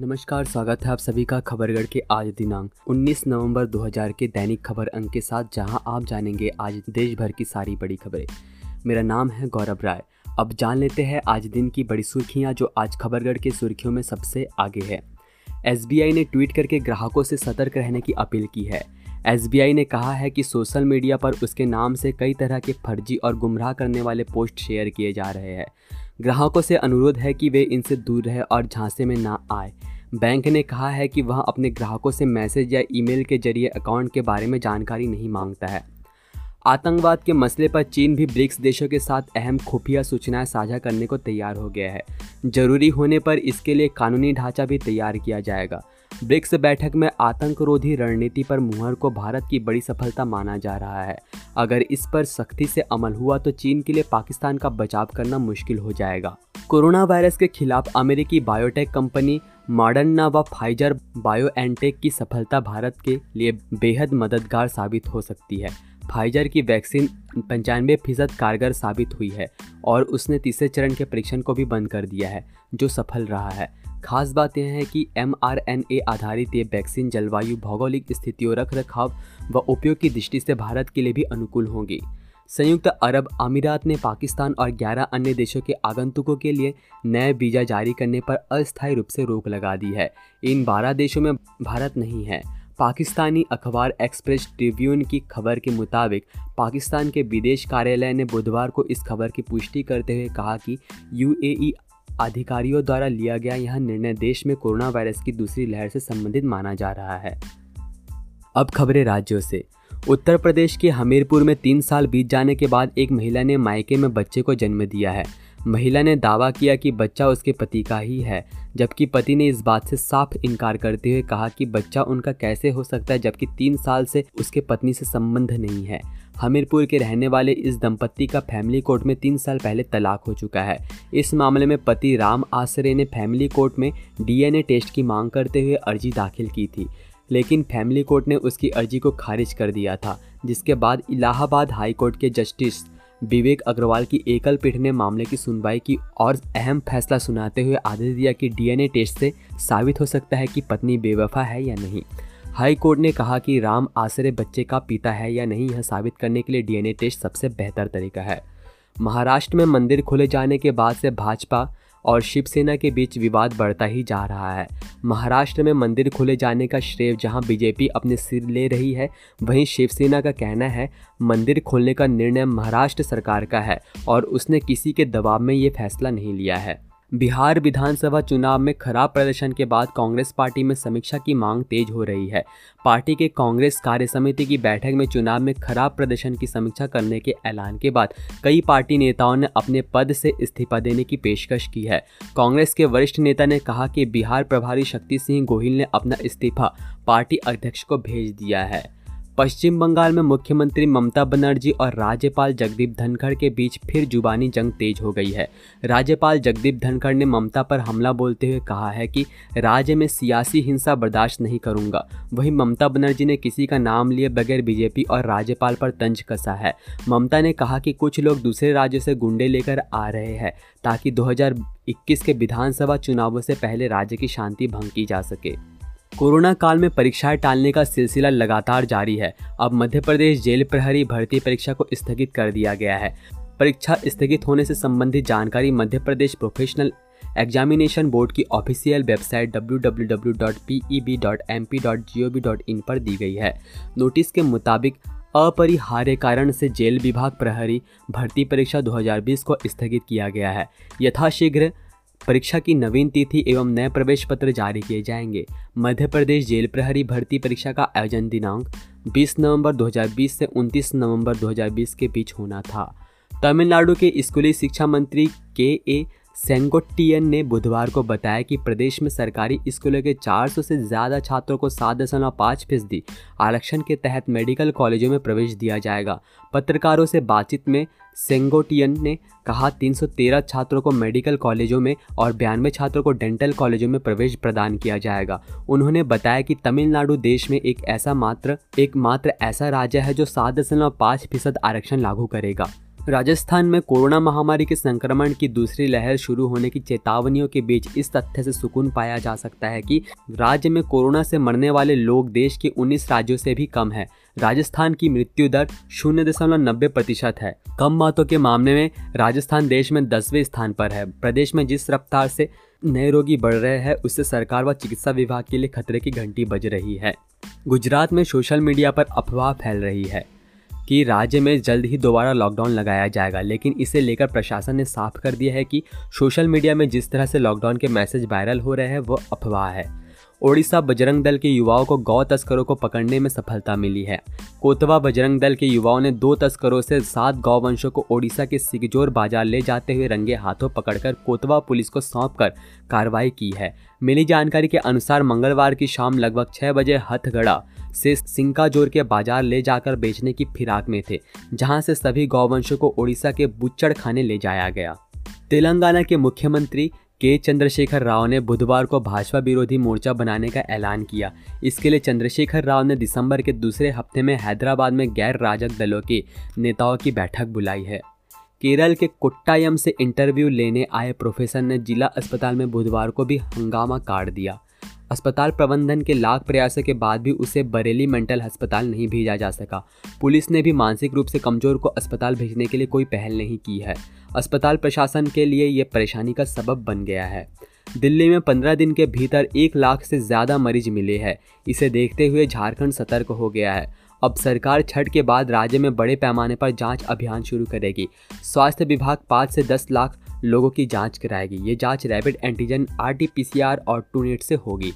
नमस्कार, स्वागत है आप सभी का खबरगढ़ के आज दिनांक 19 नवंबर 2000 के दैनिक खबर अंक के साथ, जहाँ आप जानेंगे आज देश भर की सारी बड़ी खबरें। मेरा नाम है गौरव राय। अब जान लेते हैं आज दिन की बड़ी सुर्खियाँ जो आज खबरगढ़ के सुर्खियों में सबसे आगे है। एसबीआई ने ट्वीट करके ग्राहकों से सतर्क रहने की अपील की है। एसबीआई ने कहा है कि सोशल मीडिया पर उसके नाम से कई तरह के फर्जी और गुमराह करने वाले पोस्ट शेयर किए जा रहे हैं। ग्राहकों से अनुरोध है कि वे इनसे दूर रहे और झांसे में ना आए। बैंक ने कहा है कि वह अपने ग्राहकों से मैसेज या ईमेल के ज़रिए अकाउंट के बारे में जानकारी नहीं माँगता है। आतंकवाद के मसले पर चीन भी ब्रिक्स देशों के साथ अहम खुफिया सूचनाएँ साझा करने को तैयार हो गया है। ज़रूरी होने पर इसके लिए कानूनी ढांचा भी तैयार किया जाएगा। ब्रिक्स बैठक में आतंकरोधी रणनीति पर मुहर को भारत की बड़ी सफलता माना जा रहा है। अगर इस पर सख्ती से अमल हुआ तो चीन के लिए पाकिस्तान का बचाव करना मुश्किल हो जाएगा। कोरोना वायरस के खिलाफ अमेरिकी बायोटेक कंपनी मॉडर्ना व फाइजर बायोएनटेक की सफलता भारत के लिए बेहद मददगार साबित हो सकती है। फाइजर की वैक्सीन पंचानवे फ़ीसद कारगर साबित हुई है और उसने तीसरे चरण के परीक्षण को भी बंद कर दिया है, जो सफल रहा है। खास बात यह है कि एमआरएनए आधारित ये वैक्सीन जलवायु, भौगोलिक स्थितियों रख रखाव व उपयोग की दृष्टि से भारत के लिए भी अनुकूल होंगी। संयुक्त अरब अमीरात ने पाकिस्तान और 11 अन्य देशों के आगंतुकों के लिए नए वीज़ा जारी करने पर अस्थायी रूप से रोक लगा दी है। इन 12 देशों में भारत नहीं है। पाकिस्तानी अखबार एक्सप्रेस ट्रिब्यून की खबर के मुताबिक, पाकिस्तान के विदेश कार्यालय ने बुधवार को इस खबर की पुष्टि करते हुए कहा कि यूएई अधिकारियों द्वारा लिया गया यह निर्णय देश में कोरोना वायरस की दूसरी लहर से संबंधित माना जा रहा है। अब खबरें राज्यों से। उत्तर प्रदेश के हमीरपुर में तीन साल बीत जाने के बाद एक महिला ने मायके में बच्चे को जन्म दिया है। महिला ने दावा किया कि बच्चा उसके पति का ही है, जबकि पति ने इस बात से साफ़ इनकार करते हुए कहा कि बच्चा उनका कैसे हो सकता है जबकि तीन साल से उसके पत्नी से संबंध नहीं है। हमीरपुर के रहने वाले इस दंपत्ति का फैमिली कोर्ट में तीन साल पहले तलाक हो चुका है। इस मामले में पति राम आसरे ने फैमिली कोर्ट में डीएनए टेस्ट की मांग करते हुए अर्जी दाखिल की थी, लेकिन फैमिली कोर्ट ने उसकी अर्जी को खारिज कर दिया था, जिसके बाद इलाहाबाद हाई कोर्ट के जस्टिस विवेक अग्रवाल की एकल पीठ ने मामले की सुनवाई की और अहम फैसला सुनाते हुए आदेश दिया कि डीएनए टेस्ट से साबित हो सकता है कि पत्नी बेवफा है या नहीं। हाई कोर्ट ने कहा कि राम आश्रय बच्चे का पिता है या नहीं, यह साबित करने के लिए डीएनए टेस्ट सबसे बेहतर तरीका है। महाराष्ट्र में मंदिर खोले जाने के बाद से भाजपा और शिवसेना के बीच विवाद बढ़ता ही जा रहा है। महाराष्ट्र में मंदिर खोले जाने का श्रेय जहाँ बीजेपी अपने सिर ले रही है, वहीं शिवसेना का कहना है, मंदिर खोलने का निर्णय महाराष्ट्र सरकार का है और उसने किसी के दबाव में ये फैसला नहीं लिया है। बिहार विधानसभा चुनाव में खराब प्रदर्शन के बाद कांग्रेस पार्टी में समीक्षा की मांग तेज हो रही है। पार्टी के कांग्रेस कार्य समिति की बैठक में चुनाव में खराब प्रदर्शन की समीक्षा करने के ऐलान के बाद कई पार्टी नेताओं ने अपने पद से इस्तीफा देने की पेशकश की है। कांग्रेस के वरिष्ठ नेता ने कहा कि बिहार प्रभारी शक्ति सिंह गोहिल ने अपना इस्तीफा पार्टी अध्यक्ष को भेज दिया है। पश्चिम बंगाल में मुख्यमंत्री ममता बनर्जी और राज्यपाल जगदीप धनखड़ के बीच फिर जुबानी जंग तेज हो गई है। राज्यपाल जगदीप धनखड़ ने ममता पर हमला बोलते हुए कहा है कि राज्य में सियासी हिंसा बर्दाश्त नहीं करूँगा। वहीं ममता बनर्जी ने किसी का नाम लिए बगैर बीजेपी और राज्यपाल पर तंज कसा है। ममता ने कहा कि कुछ लोग दूसरे राज्यों से गुंडे लेकर आ रहे हैं ताकि 2021 के विधानसभा चुनावों से पहले राज्य की शांति भंग की जा सके। कोरोना काल में परीक्षाएँ टालने का सिलसिला लगातार जारी है। अब मध्य प्रदेश जेल प्रहरी भर्ती परीक्षा को स्थगित कर दिया गया है। परीक्षा स्थगित होने से संबंधित जानकारी Madhya Pradesh professional examination board की ऑफिशियल वेबसाइट www.peb.mp.gov.in पर दी गई है। नोटिस के मुताबिक अपरिहार्य कारण से जेल विभाग प्रहरी भर्ती परीक्षा 2020 को स्थगित किया गया है। यथाशीघ्र परीक्षा की नवीन तिथि एवं नए प्रवेश पत्र जारी किए जाएँगे। मध्य प्रदेश जेल प्रहरी भर्ती परीक्षा का आयोजन दिनांक 20 नवंबर 2020 से 29 नवंबर 2020 के बीच होना था। तमिलनाडु के स्कूली शिक्षा मंत्री के ए सेंगोटियन ने बुधवार को बताया कि प्रदेश में सरकारी स्कूलों के 400 से ज़्यादा छात्रों को सात दशमलव पाँच फ़ीसदी आरक्षण के तहत मेडिकल कॉलेजों में प्रवेश दिया जाएगा। पत्रकारों से बातचीत में सेंगोटियन ने कहा 313 छात्रों को मेडिकल कॉलेजों में और बयानवे छात्रों को डेंटल कॉलेजों में प्रवेश प्रदान किया जाएगा। उन्होंने बताया कि तमिलनाडु देश में एक ऐसा मात्र एक मात्र ऐसा राज्य है जो सात दशमलव पाँच फ़ीसद आरक्षण लागू करेगा। राजस्थान में कोरोना महामारी के संक्रमण की दूसरी लहर शुरू होने की चेतावनियों के बीच इस तथ्य से सुकून पाया जा सकता है कि राज्य में कोरोना से मरने वाले लोग देश के 19 राज्यों से भी कम है। राजस्थान की मृत्यु दर शून्य दशमलव नब्बे प्रतिशत है। कम मातों के मामले में राजस्थान देश में दसवें स्थान पर है। प्रदेश में जिस रफ्तार से नए रोगी बढ़ रहे हैं, उससे सरकार व चिकित्सा विभाग के लिए खतरे की घंटी बज रही है। गुजरात में सोशल मीडिया पर अफवाह फैल रही है। कि राज्य में जल्द ही दोबारा लॉकडाउन लगाया जाएगा, लेकिन इसे लेकर प्रशासन ने साफ़ कर दिया है कि सोशल मीडिया में जिस तरह से लॉकडाउन के मैसेज वायरल हो रहे हैं, वो अफवाह है। ओडिशा बजरंग दल के युवाओं को गौ तस्करों को पकड़ने में सफलता मिली है। कोतवा बजरंग दल के युवाओं ने दो तस्करों से सात गौवंशों को ओडिशा के सिगजोर बाज़ार ले जाते हुए रंगे हाथों पकड़कर कोतवा पुलिस को सौंप कर कार्रवाई की है। मिली जानकारी के अनुसार मंगलवार की शाम लगभग छह बजे हथगढ़ा से सिंकाजोर के बाज़ार ले जाकर बेचने की फिराक में थे, जहाँ से सभी गौवंशों को ओडिशा के बुच्चड़ खाने ले जाया गया। तेलंगाना के मुख्यमंत्री के चंद्रशेखर राव ने बुधवार को भाजपा विरोधी मोर्चा बनाने का ऐलान किया। इसके लिए चंद्रशेखर राव ने दिसंबर के दूसरे हफ़्ते में हैदराबाद में गैर राजक दलों के नेताओं की बैठक बुलाई है। केरल के कोट्टायम से इंटरव्यू लेने आए प्रोफेसर ने जिला अस्पताल में बुधवार को भी हंगामा काट दिया। अस्पताल प्रबंधन के लाख प्रयासों के बाद भी उसे बरेली मेंटल अस्पताल नहीं भेजा जा सका। पुलिस ने भी मानसिक रूप से कमज़ोर को अस्पताल भेजने के लिए कोई पहल नहीं की है। अस्पताल प्रशासन के लिए यह परेशानी का सबब बन गया है। दिल्ली में पंद्रह दिन के भीतर एक लाख से ज़्यादा मरीज़ मिले हैं। इसे देखते हुए झारखंड सतर्क हो गया है। अब सरकार छठ के बाद राज्य में बड़े पैमाने पर जाँच अभियान शुरू करेगी। स्वास्थ्य विभाग पाँच से दस लाख लोगों की जाँच कराएगी। ये जाँच रैपिड एंटीजन आर और टूनेट से होगी।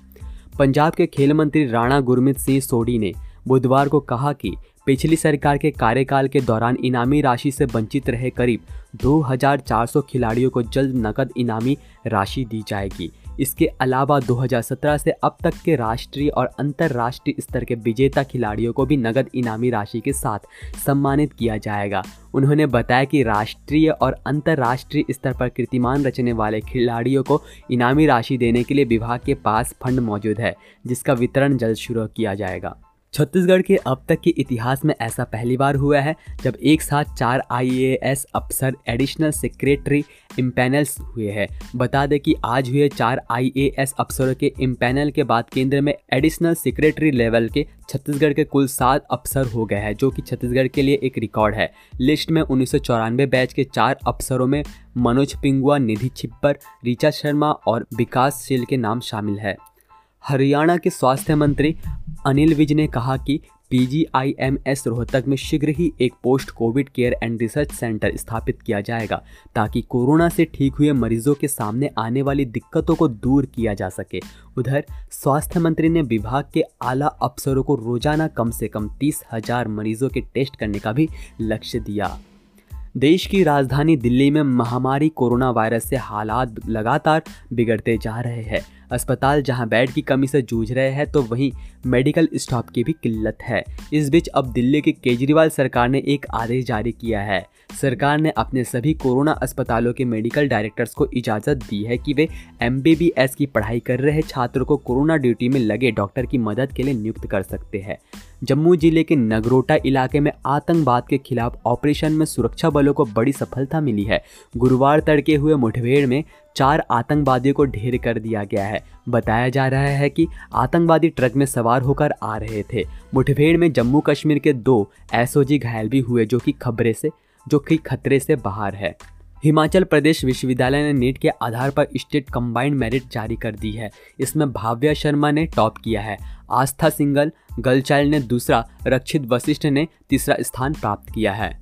पंजाब के खेल मंत्री राणा गुरमीत सिंह सोडी ने बुधवार को कहा कि पिछली सरकार के कार्यकाल के दौरान इनामी राशि से वंचित रहे करीब 2,400 खिलाड़ियों को जल्द नकद इनामी राशि दी जाएगी। इसके अलावा 2017 से अब तक के राष्ट्रीय और अंतर्राष्ट्रीय स्तर के विजेता खिलाड़ियों को भी नगद इनामी राशि के साथ सम्मानित किया जाएगा। उन्होंने बताया कि राष्ट्रीय और अंतर्राष्ट्रीय स्तर पर कीर्तिमान रचने वाले खिलाड़ियों को इनामी राशि देने के लिए विभाग के पास फंड मौजूद है, जिसका वितरण जल्द शुरू किया जाएगा। छत्तीसगढ़ के अब तक के इतिहास में ऐसा पहली बार हुआ है जब एक साथ चार आईएएस अफसर एडिशनल सेक्रेटरी इम्पैनल्स हुए हैं। बता दें कि आज हुए चार आईएएस अफसरों के इम्पैनल के बाद केंद्र में एडिशनल सेक्रेटरी लेवल के छत्तीसगढ़ के कुल सात अफसर हो गए हैं, जो कि छत्तीसगढ़ के लिए एक रिकॉर्ड है। लिस्ट में उन्नीस सौ चौरानवे बैच के चार अफसरों में मनोज पिंगुआ, निधि छिब्बर, रीचा शर्मा और विकासशील के नाम शामिल है। हरियाणा के स्वास्थ्य मंत्री अनिल विज ने कहा कि पीजीआईएमएस रोहतक में शीघ्र ही एक post covid care and research centre स्थापित किया जाएगा, ताकि कोरोना से ठीक हुए मरीजों के सामने आने वाली दिक्कतों को दूर किया जा सके। उधर, स्वास्थ्य मंत्री ने विभाग के आला अफसरों को रोज़ाना कम से कम तीस हज़ार मरीजों के टेस्ट करने का भी लक्ष्य दिया। देश की राजधानी दिल्ली में महामारी कोरोना वायरस से हालात लगातार बिगड़ते जा रहे हैं। अस्पताल जहाँ बेड की कमी से जूझ रहे हैं तो वहीं मेडिकल स्टाफ की भी किल्लत है। इस बीच अब दिल्ली की केजरीवाल सरकार ने एक आदेश जारी किया है। सरकार ने अपने सभी कोरोना अस्पतालों के मेडिकल डायरेक्टर्स को इजाज़त दी है कि वे एमबीबीएस की पढ़ाई कर रहे छात्रों को कोरोना ड्यूटी में लगे डॉक्टर की मदद के लिए नियुक्त कर सकते हैं। जम्मू ज़िले के नगरोटा इलाके में आतंकवाद के खिलाफ ऑपरेशन में सुरक्षा बलों को बड़ी सफलता मिली है। गुरुवार तड़के हुए मुठभेड़ में चार आतंकवादियों को ढेर कर दिया गया है। बताया जा रहा है कि आतंकवादी ट्रक में सवार होकर आ रहे थे। मुठभेड़ में जम्मू कश्मीर के दो एसओजी घायल भी हुए, जो कि खबरें से, जो कि खतरे से बाहर है। हिमाचल प्रदेश विश्वविद्यालय ने नीट के आधार पर स्टेट कंबाइंड मेरिट जारी कर दी है। इसमें भाव्या शर्मा ने टॉप किया है। आस्था सिंगल गर्ल चाइल्ड ने दूसरा, रक्षित वशिष्ठ ने तीसरा स्थान प्राप्त किया है।